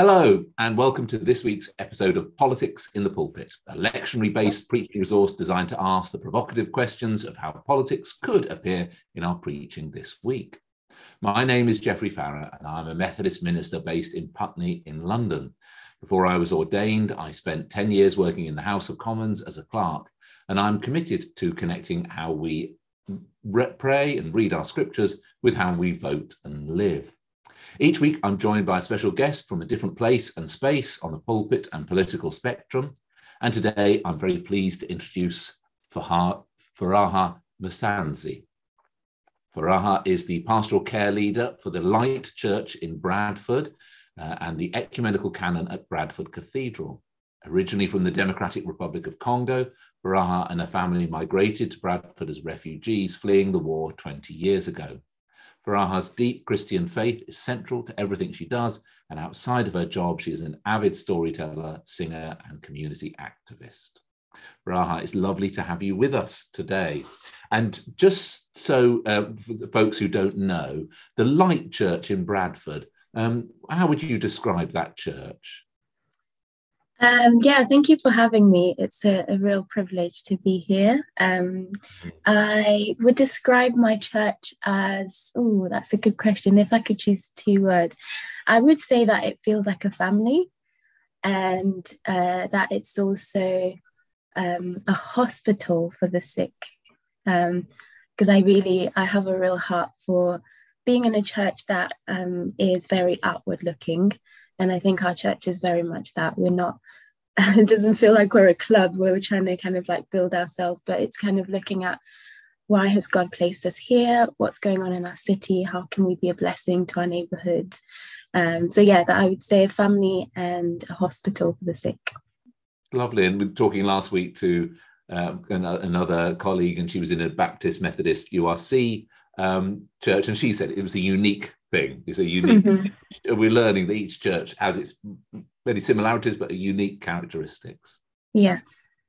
Hello, and welcome to this week's episode of Politics in the Pulpit, a lectionary based preaching resource designed to ask the provocative questions of how politics could appear in our preaching this week. My name is Geoffrey Farrer, and I'm a Methodist minister based in Putney in London. Before I was ordained, I spent 10 years working in the House of Commons as a clerk, and I'm committed to connecting how we pray and read our scriptures with how we vote and live. Each week, I'm joined by a special guest from a different place and space on the pulpit and political spectrum. And today, I'm very pleased to introduce Faraha Musanzi. Faraha is the pastoral care leader for the Light Church in Bradford uh, and the ecumenical canon at Bradford Cathedral. Originally from the Democratic Republic of Congo, Faraha and her family migrated to Bradford as refugees fleeing the war 20 years ago. Faraha's deep Christian faith is central to everything she does, and outside of her job, she is an avid storyteller, singer, and community activist. Faraha, it's lovely to have you with us today. And just so uh, folks who don't know, the Light Church in Bradford, um, how would you describe that church? Um, yeah, thank you for having me. It's a, a real privilege to be here. Um, I would describe my church as, oh, that's a good question. If I could choose two words, I would say that it feels like a family and uh, that it's also um, a hospital for the sick. Because um, I really, I have a real heart for being in a church that um, is very outward looking and I think our church is very much that. We're not, it doesn't feel like we're a club where we're trying to kind of like build ourselves, but it's kind of looking at why has God placed us here? What's going on in our city? How can we be a blessing to our neighborhood? Um, so, yeah, that I would say a family and a hospital for the sick. Lovely. And we are talking last week to uh, another colleague, and she was in a Baptist Methodist URC um, church, and she said it was a unique thing. It's a unique. Mm-hmm. We're learning that each church has its many similarities, but unique characteristics. Yeah.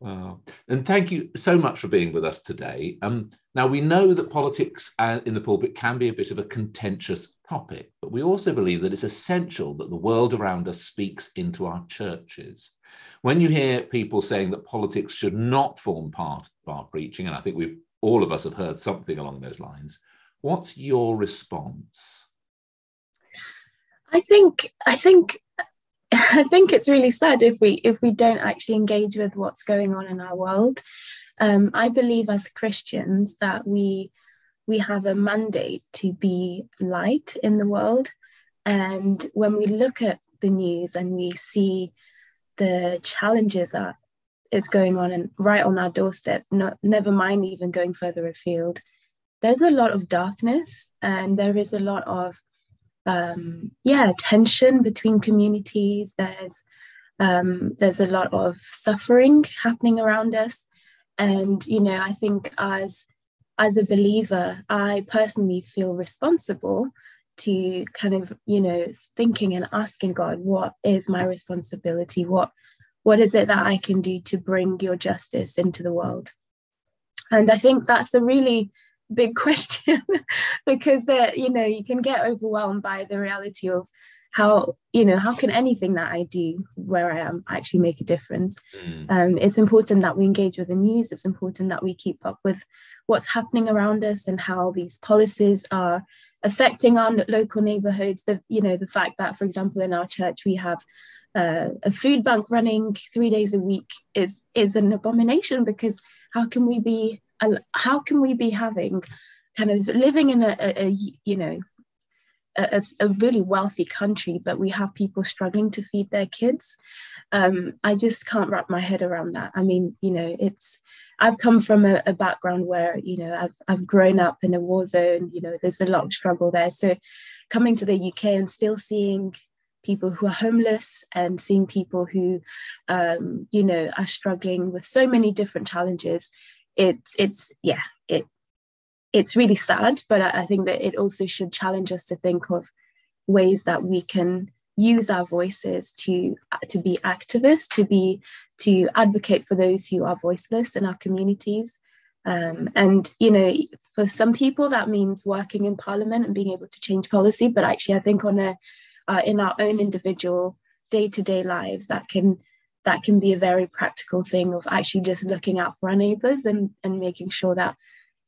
And thank you so much for being with us today. Um, now, we know that politics uh, in the pulpit can be a bit of a contentious topic, but we also believe that it's essential that the world around us speaks into our churches. When you hear people saying that politics should not form part of our preaching, and I think we all of us have heard something along those lines, what's your response? I think I think I think it's really sad if we if we don't actually engage with what's going on in our world. Um, I believe as Christians that we we have a mandate to be light in the world, and when we look at the news and we see the challenges that is going on and right on our doorstep, not never mind even going further afield, there's a lot of darkness and there is a lot of um, yeah tension between communities. There's um, there's a lot of suffering happening around us. And you know i think as as a believer i personally feel responsible to kind of you know thinking and asking god what is my responsibility? What what is it that i can do to bring your justice into the world? And i think that's a really big question because that you know you can get overwhelmed by the reality of how you know how can anything that i do where i am actually make a difference? Mm. um, it's important that we engage with the news. It's important that we keep up with what's happening around us and how these policies are affecting our local neighborhoods. The you know the fact that for example in our church we have uh, a food bank running three days a week is is an abomination because how can we be how can we be having kind of living in a, a, a you know a, a, really wealthy country, but we have people struggling to feed their kids. Um, I just can't wrap my head around that. I mean, you know, it's I've come from a, a, background where you know I've I've grown up in a war zone. You know, there's a lot of struggle there. So coming to the UK and still seeing people who are homeless and seeing people who, um, you know, are struggling with so many different challenges it's it's yeah it it's really sad but I, I think that it also should challenge us to think of ways that we can use our voices to to be activists to be to advocate for those who are voiceless in our communities. Um, and you know for some people that means working in parliament and being able to change policy but actually i think on a uh, in our own individual day-to-day lives that can that can be a very practical thing of actually just looking out for our neighbors and and making sure that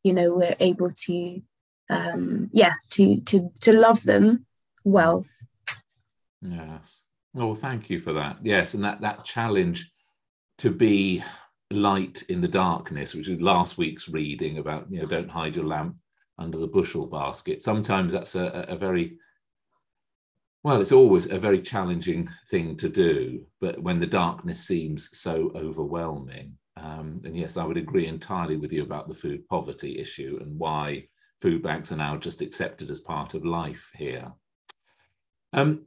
you know we're able to um yeah to to to love them well. Yes. Oh thank you for that. Yes and that that challenge to be light in the darkness which is last week's reading about you know don't hide your lamp under the bushel basket. Sometimes that's a, a very well, it's always a very challenging thing to do, but when the darkness seems so overwhelming. Um, and yes, I would agree entirely with you about the food poverty issue and why food banks are now just accepted as part of life here. Um,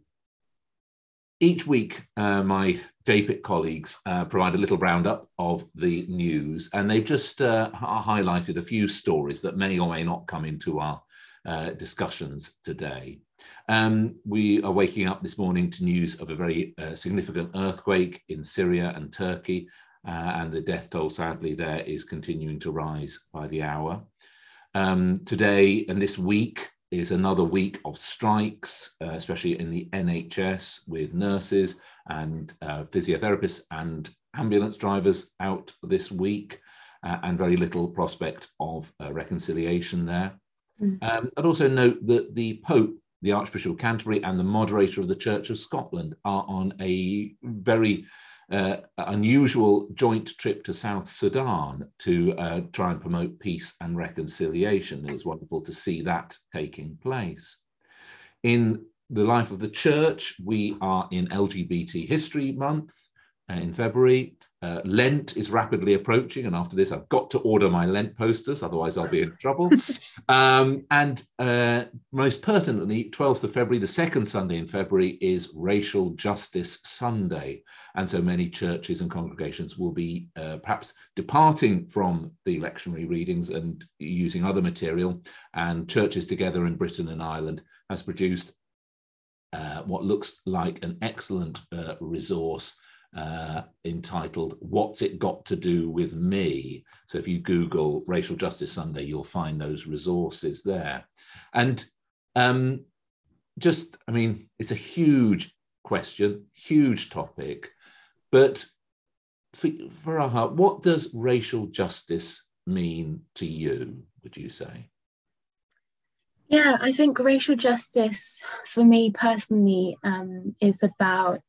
each week, uh, my JPIT colleagues uh, provide a little roundup of the news, and they've just uh, highlighted a few stories that may or may not come into our uh, discussions today. Um, we are waking up this morning to news of a very uh, significant earthquake in Syria and Turkey, uh, and the death toll, sadly, there is continuing to rise by the hour. Um, today and this week is another week of strikes, uh, especially in the NHS, with nurses and uh, physiotherapists and ambulance drivers out this week, uh, and very little prospect of uh, reconciliation there. Mm. Um, I'd also note that the Pope the Archbishop of Canterbury and the moderator of the Church of Scotland are on a very uh, unusual joint trip to South Sudan to uh, try and promote peace and reconciliation. It was wonderful to see that taking place. In the life of the church, we are in LGBT History Month uh, in February. Uh, Lent is rapidly approaching, and after this, I've got to order my Lent posters, otherwise, I'll be in trouble. um, and uh, most pertinently, 12th of February, the second Sunday in February, is Racial Justice Sunday. And so many churches and congregations will be uh, perhaps departing from the lectionary readings and using other material. And Churches Together in Britain and Ireland has produced uh, what looks like an excellent uh, resource uh, entitled What's It Got to Do with Me? So if you Google Racial Justice Sunday, you'll find those resources there. And um, just, I mean, it's a huge question, huge topic, but for, Faraha, what does racial justice mean to you, would you say? Yeah, I think racial justice for me personally um, is about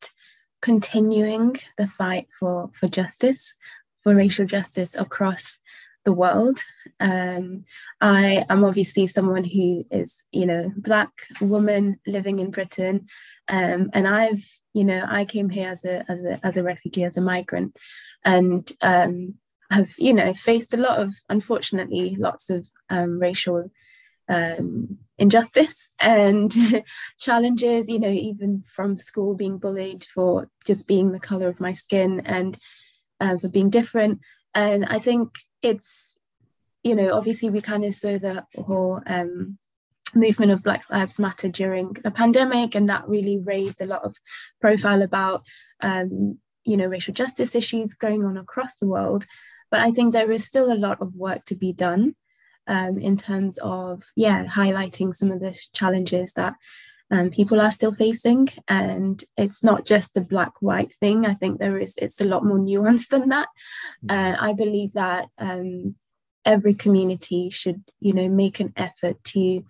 continuing the fight for, for justice, for racial justice across the world. Um, I am obviously someone who is, you know, black woman living in Britain, um, and I've, you know, I came here as a as a as a refugee, as a migrant, and um, have, you know, faced a lot of, unfortunately, lots of um, racial um, injustice and challenges, you know, even from school being bullied for just being the color of my skin and uh, for being different. And I think it's, you know, obviously we kind of saw the whole um, movement of Black Lives Matter during the pandemic, and that really raised a lot of profile about, um, you know, racial justice issues going on across the world. But I think there is still a lot of work to be done um, in terms of yeah highlighting some of the challenges that um, people are still facing. And it's not just the black white thing. I think there is it's a lot more nuanced than that. Mm-hmm. and uh, i believe that um, every community should you know make an effort to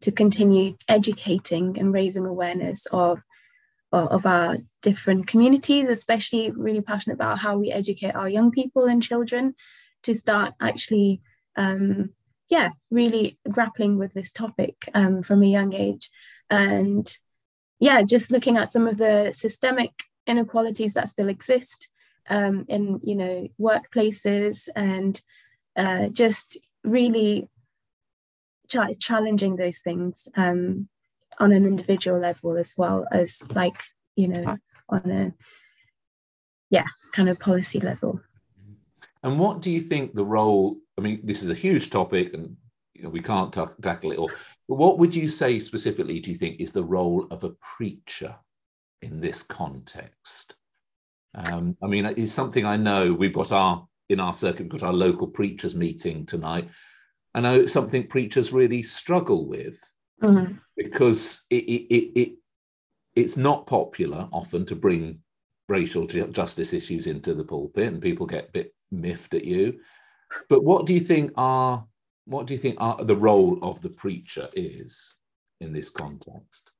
to continue educating and raising awareness of of our different communities especially really passionate about how we educate our young people and children to start actually um, yeah, really grappling with this topic um, from a young age. And yeah, just looking at some of the systemic inequalities that still exist um, in, you know, workplaces and uh, just really ch- challenging those things um, on an individual level as well as like, you know, on a, yeah, kind of policy level. And what do you think the role? I mean, this is a huge topic, and you know, we can't t- tackle it all. But what would you say specifically? Do you think is the role of a preacher in this context? Um, I mean, it's something I know. We've got our in our circuit, we've got our local preachers meeting tonight. I know it's something preachers really struggle with mm-hmm. because it, it, it, it it's not popular often to bring racial justice issues into the pulpit, and people get a bit miffed at you. But what do you think are what do you think are, the role of the preacher is in this context?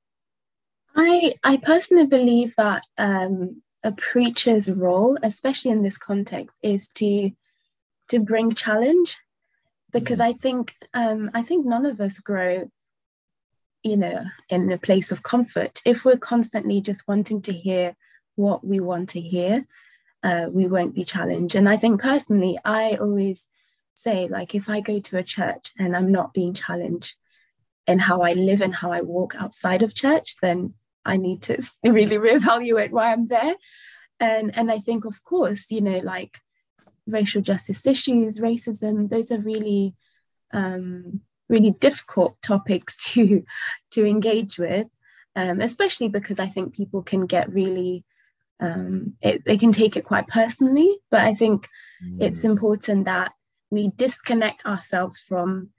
I I personally believe that um, a preacher's role, especially in this context, is to to bring challenge, because mm. I think um, I think none of us grow, you know, in a place of comfort. If we're constantly just wanting to hear what we want to hear, uh, we won't be challenged. And I think personally, I always say like if I go to a church and I'm not being challenged in how I live and how I walk outside of church, then I need to really reevaluate why I'm there. And and I think of course, you know, like racial justice issues, racism, those are really um, really difficult topics to to engage with, um, especially because I think people can get really um, it, they can take it quite personally. But I think mm. it's important that we disconnect ourselves from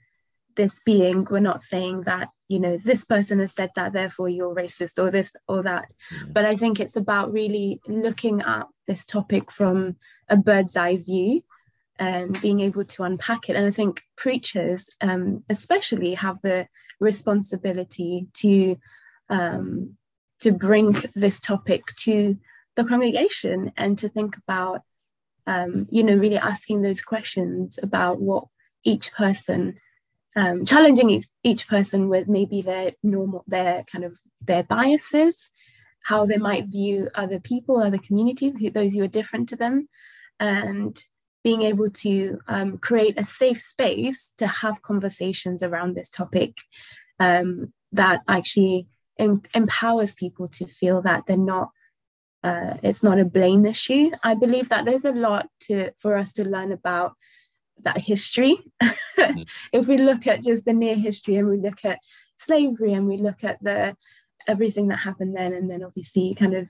this being. We're not saying that you know this person has said that therefore you're racist or this or that mm. but i think it's about really looking at this topic from a bird's eye view and being able to unpack it and i think preachers um, especially have the responsibility to um, to bring this topic to the congregation and to think about um, you know really asking those questions about what each person um, challenging each, each person with maybe their normal their kind of their biases how they might view other people other communities who, those who are different to them and being able to um, create a safe space to have conversations around this topic um, that actually em- empowers people to feel that they're not uh, it's not a blame issue. I believe that there's a lot to for us to learn about that history. mm if we look at just the near history and we look at slavery and we look at the everything that happened then, and then obviously kind of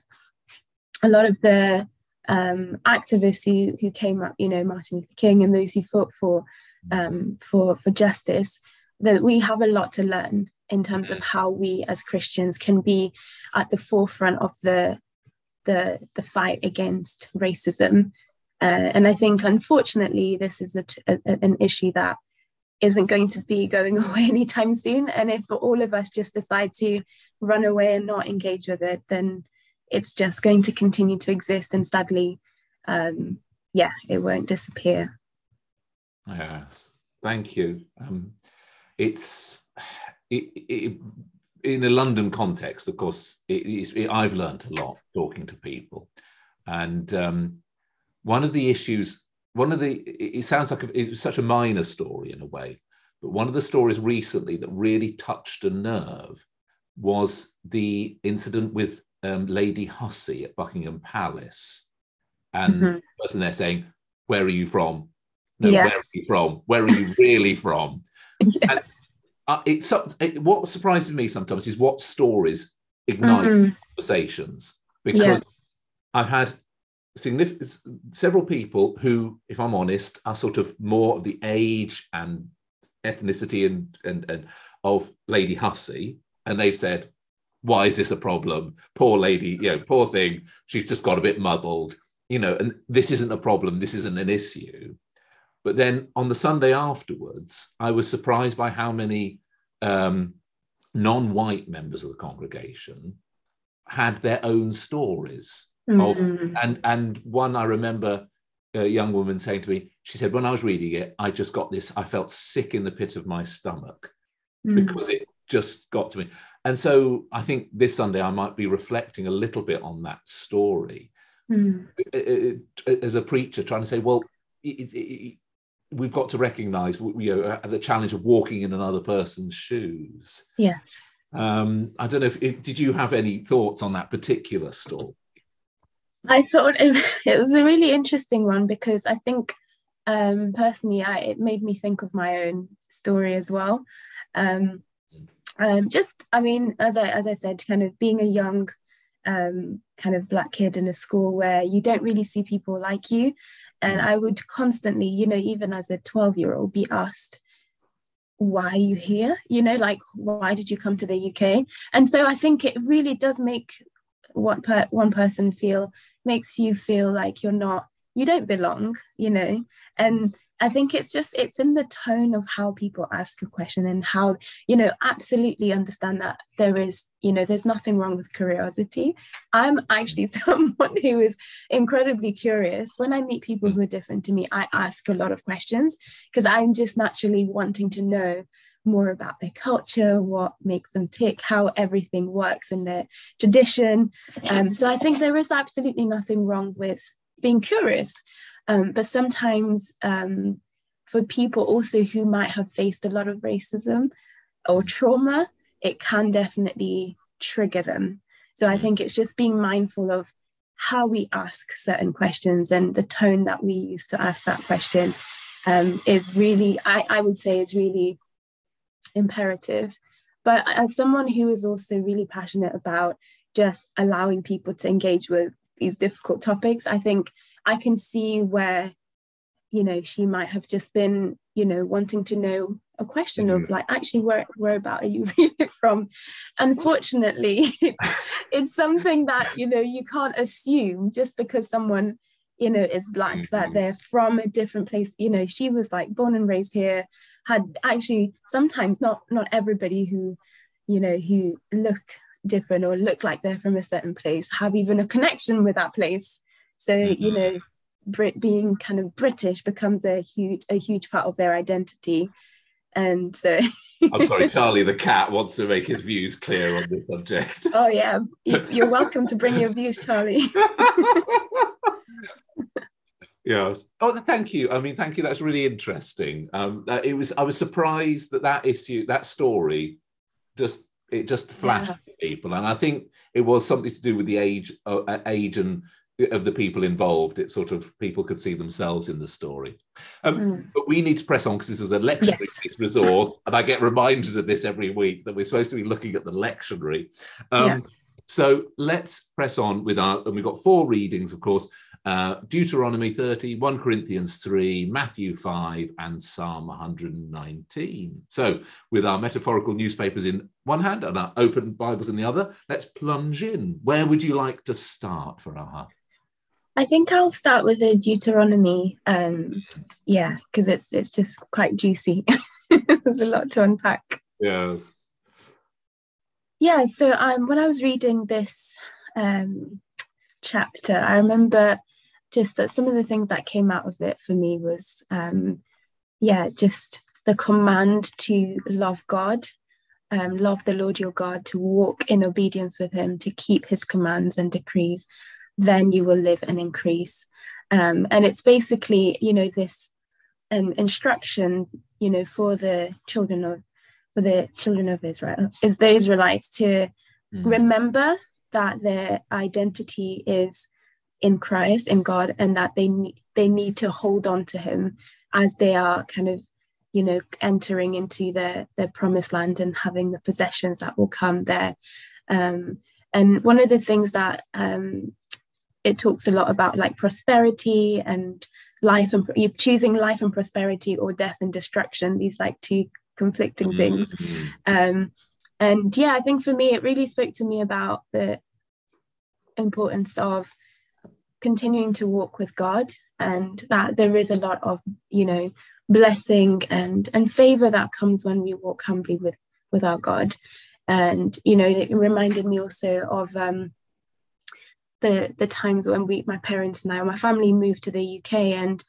a lot of the um, activists who, who came up, you know, Martin Luther King and those who fought for um, for for justice, that we have a lot to learn in terms of how we as Christians can be at the forefront of the the the fight against racism uh, and I think, unfortunately, this is an issue that isn't going to be going away anytime soon. And if all of us just decide to run away and not engage with it, then it's just going to continue to exist. And sadly, um, yeah, it won't disappear. Yes, thank you. Um, it's it, it, in a London context, of course. It, I've learned a lot talking to people, and um, one of the issues, one of the, it sounds like a, it was such a minor story in a way, but one of the stories recently that really touched a nerve was the incident with um, Lady Hussey at Buckingham Palace. And mm-hmm. the person there saying, Where are you from? No, yeah. where are you from? Where are you really from? yeah. And uh, it's it, what surprises me sometimes is what stories ignite mm-hmm. conversations because. I've had significant several people who, if I'm honest, are sort of more of the age and ethnicity and and, and of Lady Hussey, and they've said, "Why is this a problem? Poor lady, you know, poor thing. She's just got a bit muddled, you know, and this isn't a problem. This isn't an issue." But then on the Sunday afterwards, I was surprised by how many um, non-white members of the congregation had their own stories Mm-hmm. Of, and and one I remember a young woman saying to me, she said, when I was reading it, I just got this, I felt sick in the pit of my stomach mm-hmm. because it just got to me. And so I think this Sunday I might be reflecting a little bit on that story mm-hmm. as a preacher, trying to say, well, it, it, we've got to recognize you know uh, the challenge of walking in another person's shoes. Yes. Um, I don't know if, if did you have any thoughts on that particular story? I thought it, it was a really interesting one because I think um, personally, I, it made me think of my own story as well. Um, um, just, I mean, as I as I said, kind of being a young um, kind of black kid in a school where you don't really see people like you, and mm. I would constantly, you know, even as a twelve year old, be asked, why are you here? You know like why did you come to the uk and so i think it really does make one per one person feel makes you feel like you're not you don't belong you know? And I think it's just it's in the tone of how people ask a question and how you know absolutely understand that there is you know there's nothing wrong with curiosity. I'm actually someone who is incredibly curious. When I meet people who are different to me, I ask a lot of questions because I'm just naturally wanting to know more about their culture, what makes them tick, how everything works in their tradition. Um, so I think there is absolutely nothing wrong with being curious. Um, but sometimes um, for people also who might have faced a lot of racism or trauma, it can definitely trigger them. So I think it's just being mindful of how we ask certain questions and the tone that we use to ask that question um, is really, I, I would say, is really imperative. But as someone who is also really passionate about just allowing people to engage with these difficult topics, I think I can see where, you know, she might have just been, you know, wanting to know a question mm-hmm. of like, actually, where where about are you really from? Unfortunately, it's something that you know you can't assume just because someone you know is black mm-hmm. that they're from a different place you know she was like born and raised here had actually sometimes not not everybody who you know who look different or look like they're from a certain place have even a connection with that place so mm-hmm. you know Brit being kind of British becomes a huge a huge part of their identity and so I'm sorry, Charlie the cat wants to make his views clear on this subject. Oh yeah, you're welcome to bring your views, Charlie. yes. Oh, thank you. I mean, thank you. That's really interesting. Um, it was. I was surprised that that issue, that story, just it just flashed yeah. people, and I think it was something to do with the age, uh, age and of the people involved. It sort of people could see themselves in the story. Um, mm. But we need to press on because this is a lectionary yes. resource, and I get reminded of this every week that we're supposed to be looking at the lectionary. Um, yeah. So let's press on with our, and we've got four readings, of course. Uh, Deuteronomy 30, 1 Corinthians 3, Matthew 5, and Psalm 119. So, with our metaphorical newspapers in one hand and our open Bibles in the other, let's plunge in. Where would you like to start, for Faraha? I think I'll start with the Deuteronomy. Um, yeah, because it's it's just quite juicy. There's a lot to unpack. Yes. Yeah. So um, when I was reading this um, chapter, I remember just that some of the things that came out of it for me was, um, yeah, just the command to love God, um, love the Lord your God, to walk in obedience with Him, to keep His commands and decrees then you will live and increase. Um, and it's basically, you know, this um, instruction, you know, for the children of for the children of Israel is the Israelites to mm. remember that their identity is in Christ, in God, and that they need they need to hold on to Him as they are kind of, you know, entering into their their promised land and having the possessions that will come there. Um, and one of the things that um, it talks a lot about like prosperity and life and you're choosing life and prosperity or death and destruction these like two conflicting things mm-hmm. um and yeah i think for me it really spoke to me about the importance of continuing to walk with god and that there is a lot of you know blessing and and favor that comes when we walk humbly with with our god. And you know it reminded me also of um the the times when we my parents and I my family moved to the UK and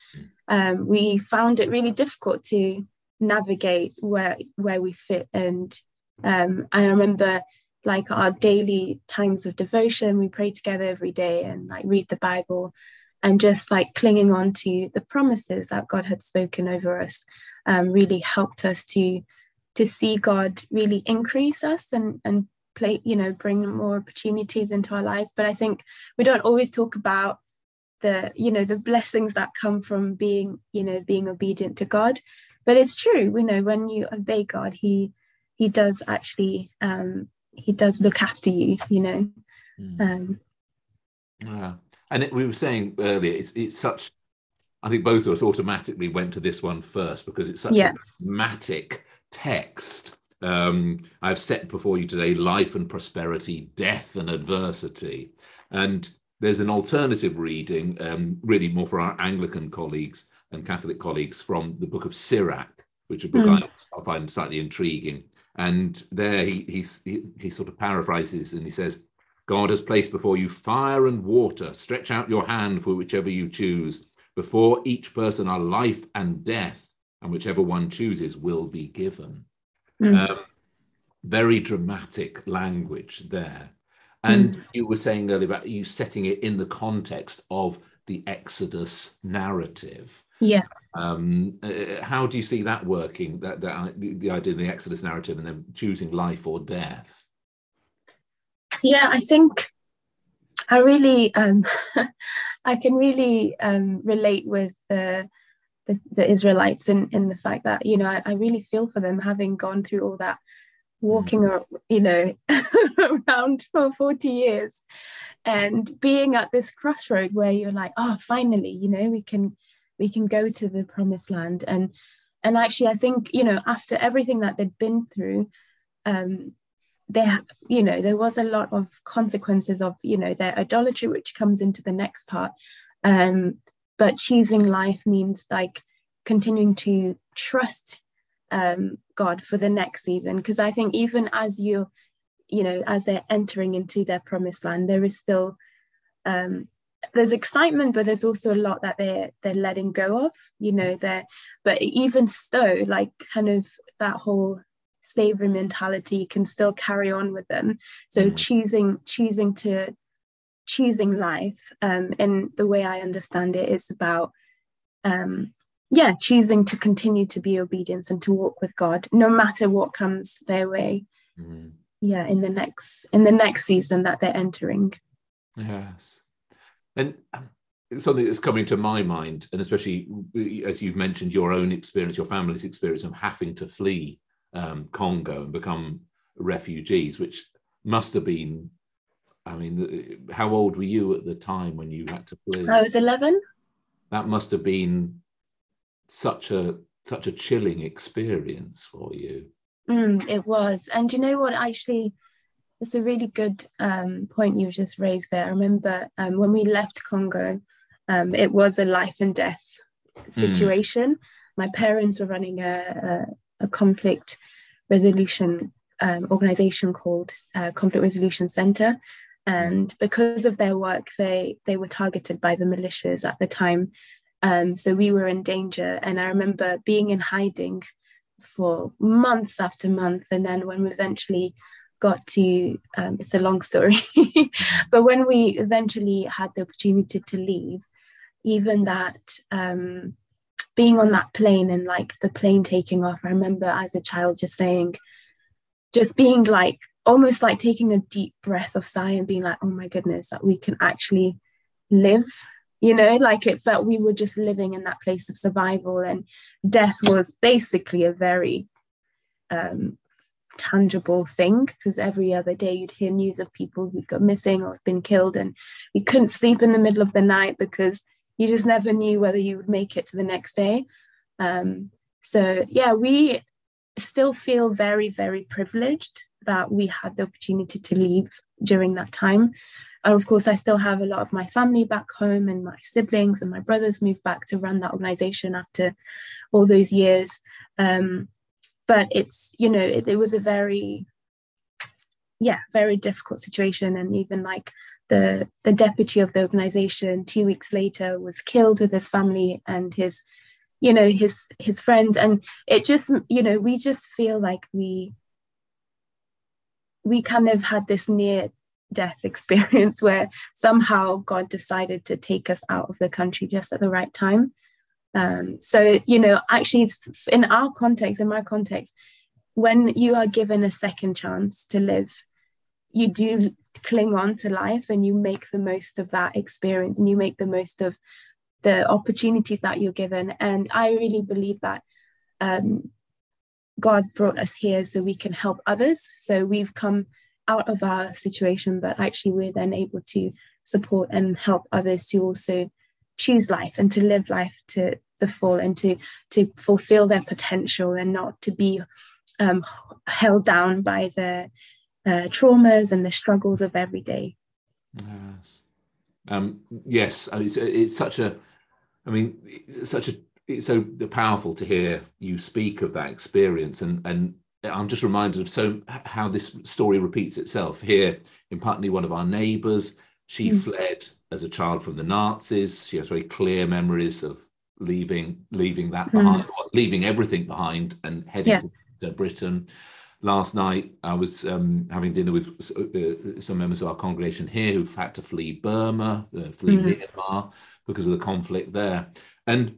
um, we found it really difficult to navigate where where we fit. And um, I remember like our daily times of devotion. We pray together every day and like read the Bible and just like clinging on to the promises that God had spoken over us um, really helped us to to see God really increase us and and play you know bring more opportunities into our lives. But i think we don't always talk about the you know the blessings that come from being you know being obedient to god. But it's true we know when you obey god he he does actually um he does look after you you know mm. um yeah and it, we were saying earlier it's it's such i think both of us automatically went to this one first because it's such yeah. a dramatic text. Um, I've set before you today life and prosperity, death and adversity. And there's an alternative reading, um, really more for our Anglican colleagues and Catholic colleagues, from the book of Sirach, which a book mm. I, I find slightly intriguing. And there he, he, he sort of paraphrases and he says, God has placed before you fire and water. Stretch out your hand for whichever you choose. Before each person are life and death, and whichever one chooses will be given. Mm. Um, very dramatic language there. And mm. you were saying earlier about you setting it in the context of the Exodus narrative. Yeah. Um, uh, how do you see that working? That, that the, the idea of the Exodus narrative and then choosing life or death. Yeah, I think I really, um, I can really um, relate with the, the, the Israelites in in the fact that you know I, I really feel for them having gone through all that walking mm. you know around for 40 years and being at this crossroad where you're like oh finally you know we can we can go to the promised land and and actually i think you know after everything that they'd been through um there you know there was a lot of consequences of you know their idolatry which comes into the next part um but choosing life means like continuing to trust um, God for the next season. Because I think even as you, you know, as they're entering into their promised land, there is still um, there's excitement, but there's also a lot that they're they're letting go of. You know, they're but even so, like kind of that whole slavery mentality can still carry on with them. So mm. choosing choosing to choosing life um, in the way I understand it is about um, yeah, choosing to continue to be obedient and to walk with God, no matter what comes their way. Mm-hmm. Yeah, in the next in the next season that they're entering. Yes, and um, something that's coming to my mind, and especially as you've mentioned, your own experience, your family's experience of having to flee um, Congo and become refugees, which must have been. I mean, how old were you at the time when you had to flee? I was eleven. That must have been such a such a chilling experience for you. Mm, it was, and you know what? Actually, it's a really good um, point you just raised there. I remember um, when we left Congo, um, it was a life and death mm. situation. Mm. My parents were running a, a, a conflict resolution um, organization called uh, Conflict Resolution Center, and because of their work, they they were targeted by the militias at the time um, so we were in danger. And I remember being in hiding for months after month. And then when we eventually got to, um, it's a long story, but when we eventually had the opportunity to leave, even that, um, being on that plane and like the plane taking off, I remember as a child just saying, just being like, almost like taking a deep breath of sigh and being like, oh my goodness, that we can actually live. You know like it felt we were just living in that place of survival and death was basically a very um, tangible thing because every other day you'd hear news of people who'd got missing or been killed and you couldn't sleep in the middle of the night because you just never knew whether you would make it to the next day um, so yeah we still feel very very privileged that we had the opportunity to leave during that time and of course, I still have a lot of my family back home, and my siblings and my brothers moved back to run that organization after all those years. Um, but it's, you know, it, it was a very, yeah, very difficult situation. And even like the the deputy of the organization, two weeks later, was killed with his family and his, you know, his his friends. And it just, you know, we just feel like we we kind of had this near death experience where somehow God decided to take us out of the country just at the right time. Um, so, you know, actually, in our context, in my context, when you are given a second chance to live, you do cling on to life and you make the most of that experience and you make the most of the opportunities that you're given. And I really believe that um, God brought us here so we can help others. So we've come out of our situation, but actually we're then able to support and help others to also choose life and to live life to the full and to to fulfill their potential and not to be um, held down by the uh, traumas and the struggles of every day. Yes, um, yes, it's, it's such a, I mean, it's such a, it's so powerful to hear you speak of that experience, and and I'm just reminded of so how this story repeats itself here in Putney. One of our neighbours, she mm. fled as a child from the Nazis. She has very clear memories of leaving leaving that hmm. behind, mm. leaving everything behind, and heading yeah. to Britain last night I was um, having dinner with uh, some members of our congregation here who've had to flee Burma, uh, flee mm. Myanmar because of the conflict there, and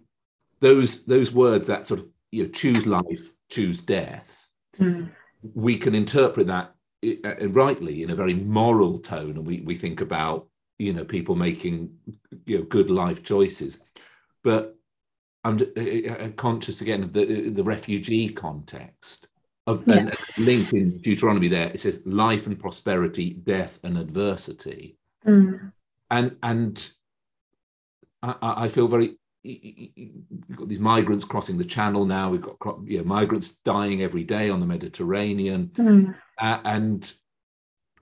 those those words that sort of you know choose life, choose death. Mm. We can interpret that uh, rightly in a very moral tone, and we we think about you know people making you know good life choices, but I'm conscious again of the the refugee context of yeah. link in Deuteronomy there. It says life and prosperity, death and adversity. Mm. And and I, I, feel very you've got these migrants crossing the channel now. We've got you know, migrants dying every day on the Mediterranean. Mm. Uh, and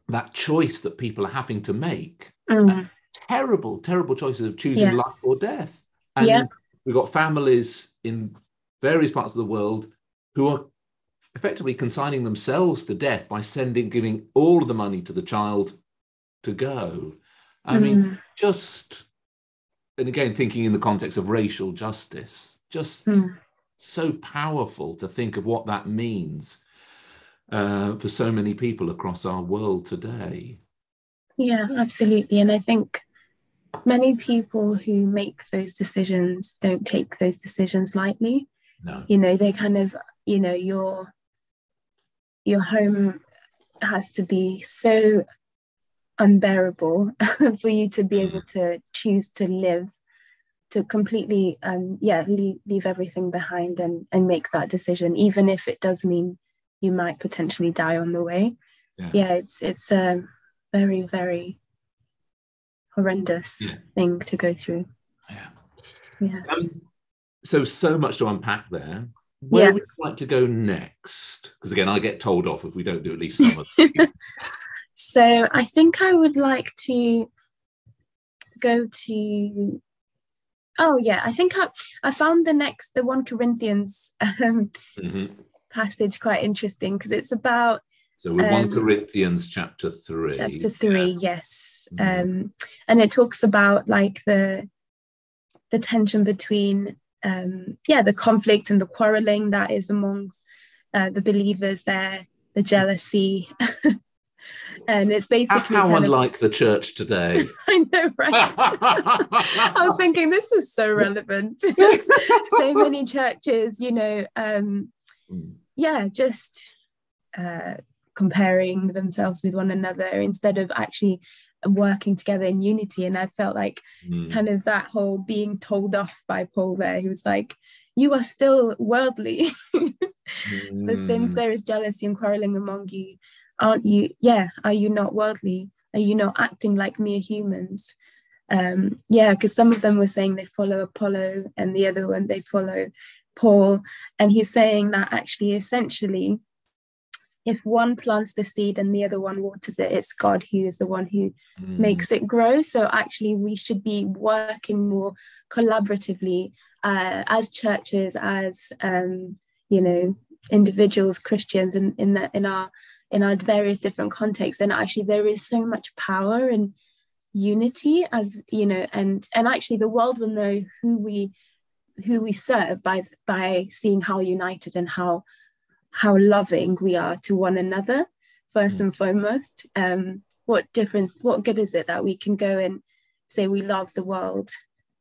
that choice that people are having to make, mm. terrible, terrible choices of choosing yeah. life or death. And yeah. we've got families in various parts of the world who are effectively consigning themselves to death by sending, giving all the money to the child to go. I mm. mean, just, and again, thinking in the context of racial justice, just mm. so powerful to think of what that means uh, for so many people across our world today. Yeah, absolutely. And I think many people who make those decisions don't take those decisions lightly. No. You know, they kind of, you know, you're your home has to be so unbearable for you to be mm. able to choose to live to completely um yeah leave, leave everything behind and and make that decision even if it does mean you might potentially die on the way yeah, yeah it's it's a very very horrendous yeah. thing to go through yeah yeah um, so so much to unpack there where yeah. would you like to go next? Because again, I get told off if we don't do at least some of. so I think I would like to go to. Oh yeah, I think I I found the next the one Corinthians um, mm-hmm. passage quite interesting because it's about. So we're um, one Corinthians chapter three. Chapter three, yeah. yes, mm-hmm. um, and it talks about like the the tension between um, yeah, the conflict and the quarreling that is amongst uh, the believers there, the jealousy. and it's basically how unlike of, the church today. I know, right? I was thinking this is so relevant. so many churches, you know, um, hmm. yeah, just uh, comparing themselves with one another instead of actually working together in unity. And I felt like mm. kind of that whole being told off by Paul there, he was like, You are still worldly. mm. But since there is jealousy and quarreling among you, aren't you? Yeah, are you not worldly? Are you not acting like mere humans? Um, yeah, because some of them were saying they follow Apollo, and the other one they follow Paul. And he's saying that actually, essentially, if one plants the seed and the other one waters it, it's God who is the one who mm. makes it grow. So actually, we should be working more collaboratively uh, as churches, as um, you know, individuals, Christians, in in the in our in our various different contexts. And actually, there is so much power and unity, as you know, and and actually, the world will know who we who we serve by by seeing how united and how how loving we are to one another first mm. and foremost um, what difference what good is it that we can go and say we love the world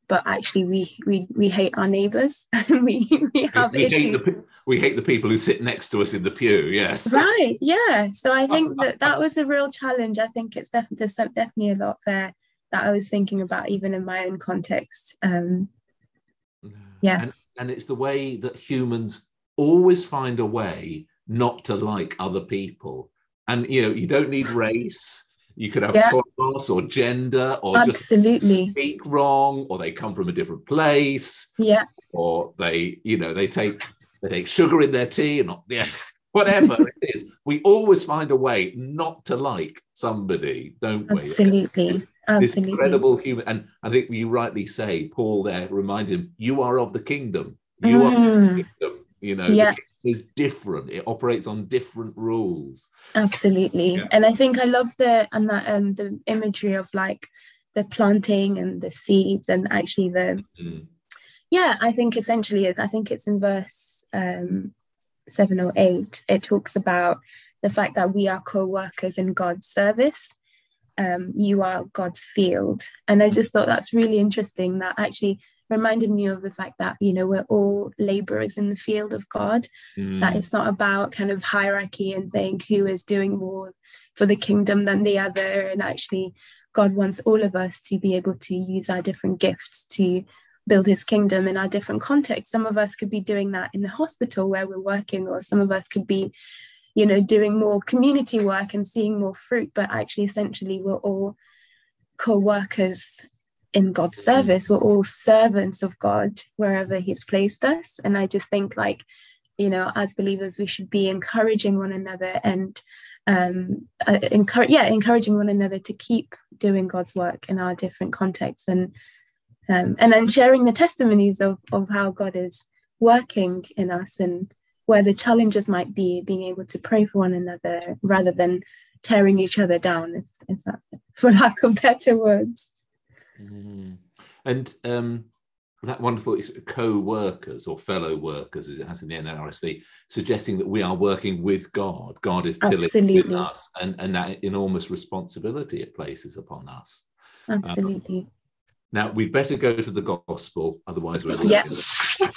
but actually we we, we hate our neighbors and we, we have we, issues hate the, we hate the people who sit next to us in the pew yes right yeah so i think that that was a real challenge i think it's definitely there's definitely a lot there that i was thinking about even in my own context um yeah and, and it's the way that humans always find a way not to like other people. And you know, you don't need race. You could have yeah. class or gender or Absolutely. just speak wrong, or they come from a different place. Yeah. Or they, you know, they take they take sugar in their tea and not yeah, whatever it is, we always find a way not to like somebody, don't we? Absolutely. This, this incredible human, and I think you rightly say, Paul there reminded him, you are of the kingdom. You mm. are the kingdom. You know, yeah. is different. It operates on different rules. Absolutely. Yeah. And I think I love the and that um the imagery of like the planting and the seeds and actually the mm. yeah, I think essentially I think it's in verse um seven or eight, it talks about the fact that we are co-workers in God's service. Um, you are God's field. And I just thought that's really interesting that actually reminded me of the fact that, you know, we're all laborers in the field of God, mm. that it's not about kind of hierarchy and think who is doing more for the kingdom than the other. And actually, God wants all of us to be able to use our different gifts to build his kingdom in our different contexts. Some of us could be doing that in the hospital where we're working, or some of us could be, you know, doing more community work and seeing more fruit. But actually, essentially, we're all co workers in God's service. We're all servants of God wherever He's placed us. And I just think, like, you know, as believers, we should be encouraging one another and um, uh, encourage, yeah, encouraging one another to keep doing God's work in our different contexts and um, and then sharing the testimonies of, of how God is working in us and where the challenges might be, being able to pray for one another rather than tearing each other down, if, if that, for lack of better words. Mm. And um, that wonderful co-workers or fellow workers, as it has in the NRSV, suggesting that we are working with God. God is tilling with us, and, and that enormous responsibility it places upon us. Absolutely. Um, now we'd better go to the gospel, otherwise we're yeah. so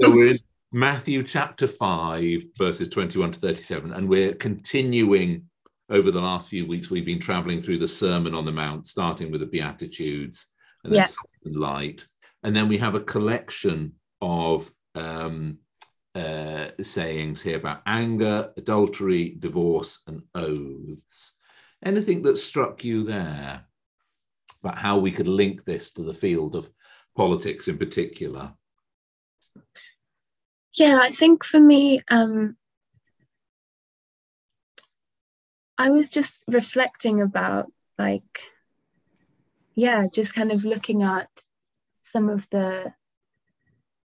we're in Matthew chapter five, verses twenty-one to thirty-seven, and we're continuing over the last few weeks. We've been traveling through the Sermon on the Mount, starting with the Beatitudes and then yeah. light, and then we have a collection of um, uh, sayings here about anger, adultery, divorce, and oaths. Anything that struck you there? About how we could link this to the field of politics in particular? Yeah, I think for me, um, I was just reflecting about like, yeah, just kind of looking at some of the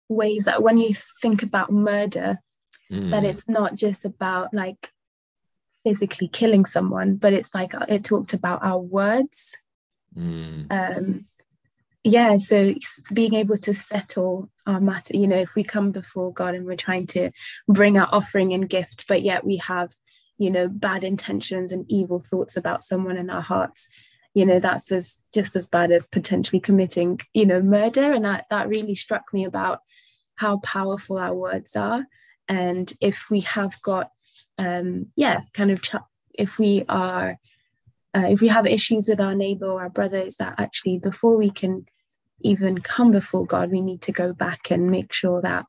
ways that when you think about murder, mm. that it's not just about like physically killing someone, but it's like it talked about our words Mm. Um, yeah, so being able to settle our matter, you know, if we come before God and we're trying to bring our offering and gift, but yet we have, you know, bad intentions and evil thoughts about someone in our hearts, you know, that's as just as bad as potentially committing, you know, murder. And that that really struck me about how powerful our words are. And if we have got, um, yeah, kind of, ch- if we are uh, if we have issues with our neighbor or our brothers, that actually before we can even come before God, we need to go back and make sure that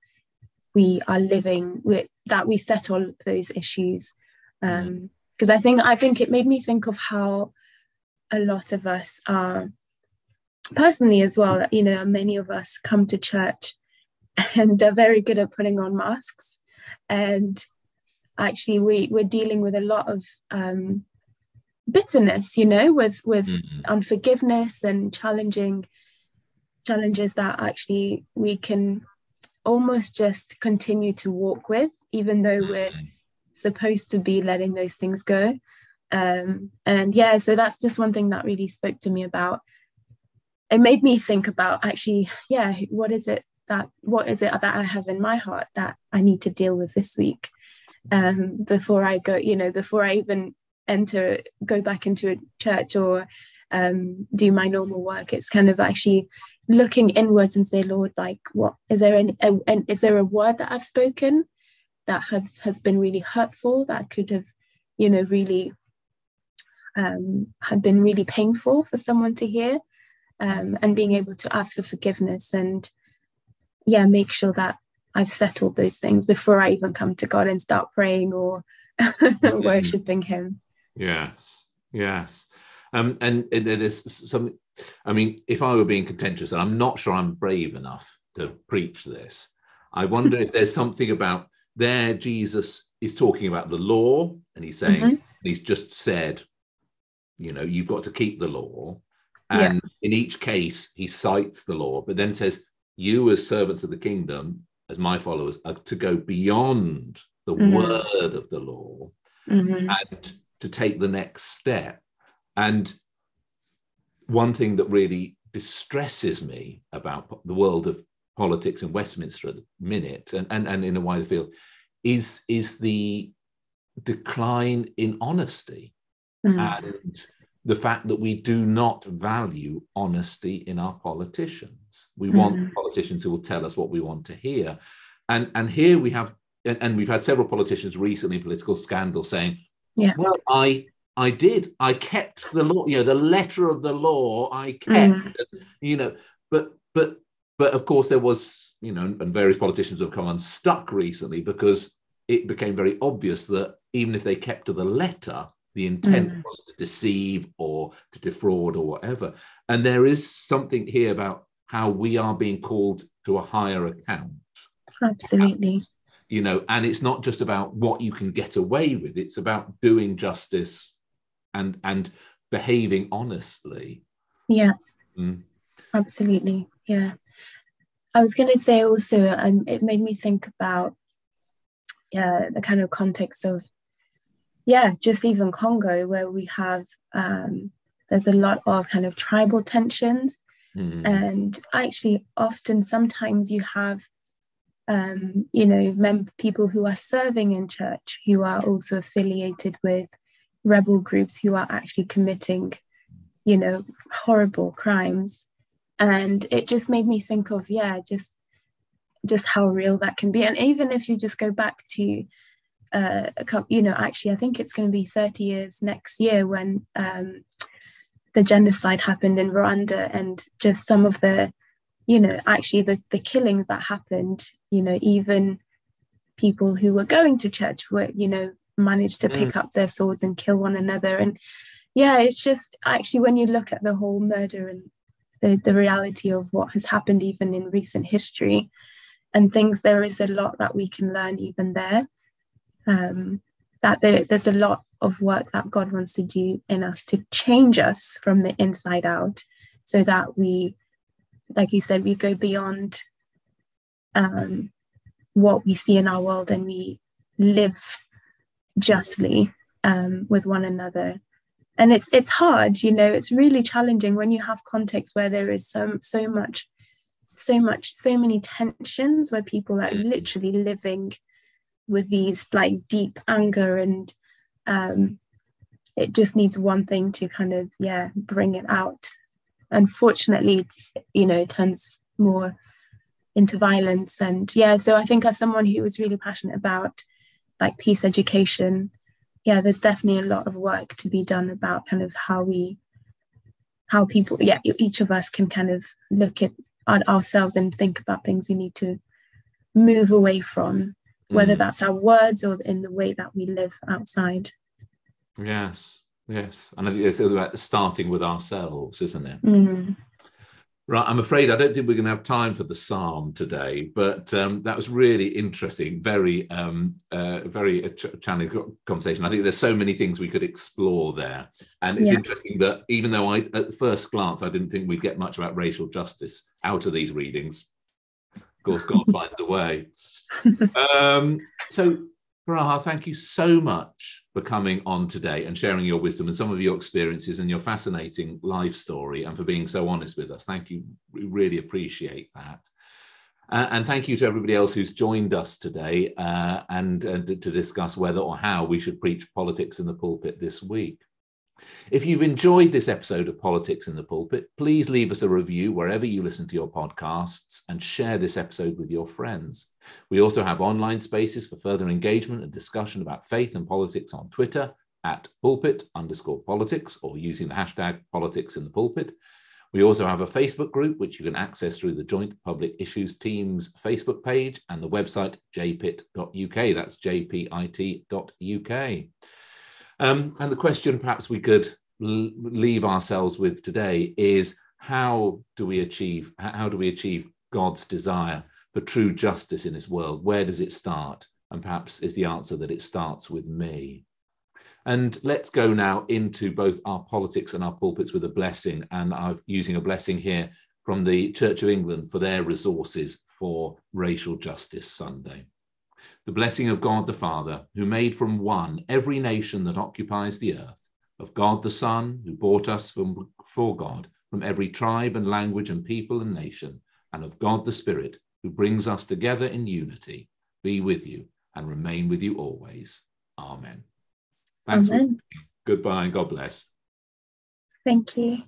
we are living with that we settle those issues. Because um, I think I think it made me think of how a lot of us are personally as well. You know, many of us come to church and are very good at putting on masks, and actually we we're dealing with a lot of um, bitterness you know with with mm-hmm. unforgiveness and challenging challenges that actually we can almost just continue to walk with even though mm-hmm. we're supposed to be letting those things go um, and yeah so that's just one thing that really spoke to me about it made me think about actually yeah what is it that what is it that i have in my heart that i need to deal with this week um, before i go you know before i even enter go back into a church or um, do my normal work it's kind of actually looking inwards and say lord like what is there any a, is there a word that i've spoken that have has been really hurtful that could have you know really um, had been really painful for someone to hear? Um, and being able to ask for forgiveness and yeah make sure that i've settled those things before i even come to god and start praying or worshipping him Yes, yes. Um, and, there's some, I mean, if I were being contentious, and I'm not sure I'm brave enough to preach this, I wonder if there's something about there Jesus is talking about the law, and he's saying Mhm. he's just said, you know, you've got to keep the law. And in each case, he cites the law, but then says, you as servants of the kingdom, as my followers, are to go beyond the Mhm. word of the law Mhm. and to take the next step. And one thing that really distresses me about the world of politics in Westminster at the minute and, and, and in a wider field is, is the decline in honesty Mhm. and the fact that we do not value honesty in our politicians. We want Mhm. politicians who will tell us what we want to hear. And, and here we have, and, and we've had several politicians recently in political scandal saying, Yeah. well, I I did. I kept the law, you know, the letter of the law I kept, Mhm. you know, but but but of course there was, you know, and various politicians have come unstuck recently because it became very obvious that even if they kept to the letter, the intent Mm. was to deceive or to defraud or whatever. And there is something here about how we are being called to a higher account. Absolutely. perhaps, You know, and it's not just about what you can get away with, it's about doing justice and and behaving honestly. Yeah. Mm. Absolutely. Yeah. I was going to say also, um, it made me think about yeah, the kind of context of, yeah, just even Congo, where we have, um, there's a lot of kind of tribal tensions. Mm. And actually, often, sometimes you have, um, you know, people who are serving in church who are also affiliated with rebel groups who are actually committing, you know, horrible crimes. And it just made me think of, yeah, just just how real that can be. And even if you just go back to, uh, you know, actually, I think it's going to be 30 years next year when um, the genocide happened in Rwanda and just some of the, you know, actually the, the killings that happened, you know, even people who were going to church were, you know, managed to pick up their swords and kill one another. And yeah, it's just actually when you look at the whole murder and the, the reality of what has happened even in recent history and things, there is a lot that we can learn even there. Um, that there, there's a lot of work that God wants to do in us to change us from the inside out so that we, like you said, we go beyond um, what we see in our world and we live justly um, with one another. And it's it's hard, you know, it's really challenging when you have contexts where there is so so much, so much, so many tensions where people are literally living with these like deep anger and um, it just needs one thing to kind of yeah bring it out unfortunately you know turns more into violence and yeah so i think as someone who was really passionate about like peace education yeah there's definitely a lot of work to be done about kind of how we how people yeah each of us can kind of look at, ourselves and think about things we need to move away from whether Mm. that's our words or in the way that we live outside. Yes, yes. And I think it's about starting with ourselves, isn't it? Mm. Right. I'm afraid I don't think we're going to have time for the psalm today, but um, that was really interesting. Very, um, uh, very challenging conversation. I think there's so many things we could explore there, and it's Yeah. interesting that even though I, at first glance, I didn't think we'd get much about racial justice out of these readings. Of course, God finds a way. Um, so, Baraha, thank you so much for coming on today and sharing your wisdom and some of your experiences and your fascinating life story and for being so honest with us. Thank you. We really appreciate that. Uh, and thank you to everybody else who's joined us today uh, and uh, to to discuss whether or how we should preach politics in the pulpit this week. If you've enjoyed this episode of Politics in the Pulpit, please leave us a review wherever you listen to your podcasts and share this episode with your friends. We also have online spaces for further engagement and discussion about faith and politics on Twitter at pulpit underscore politics or using the hashtag politics in the pulpit. We also have a Facebook group, which you can access through the Joint Public Issues Team's Facebook page and the website jpit.uk. That's jpit.uk. Um, and the question perhaps we could l- leave ourselves with today is how do we achieve how do we achieve God's desire for true justice in this world? Where does it start? And perhaps is the answer that it starts with me. And let's go now into both our politics and our pulpits with a blessing. And I'm using a blessing here from the Church of England for their resources for Racial Justice Sunday. The blessing of God the Father, who made from one every nation that occupies the earth, of God the Son, who bought us from, for God from every tribe and language and people and nation, and of God the Spirit, who brings us together in unity, be with you and remain with you always. Amen. Thanks. Amen. Goodbye and God bless. Thank you.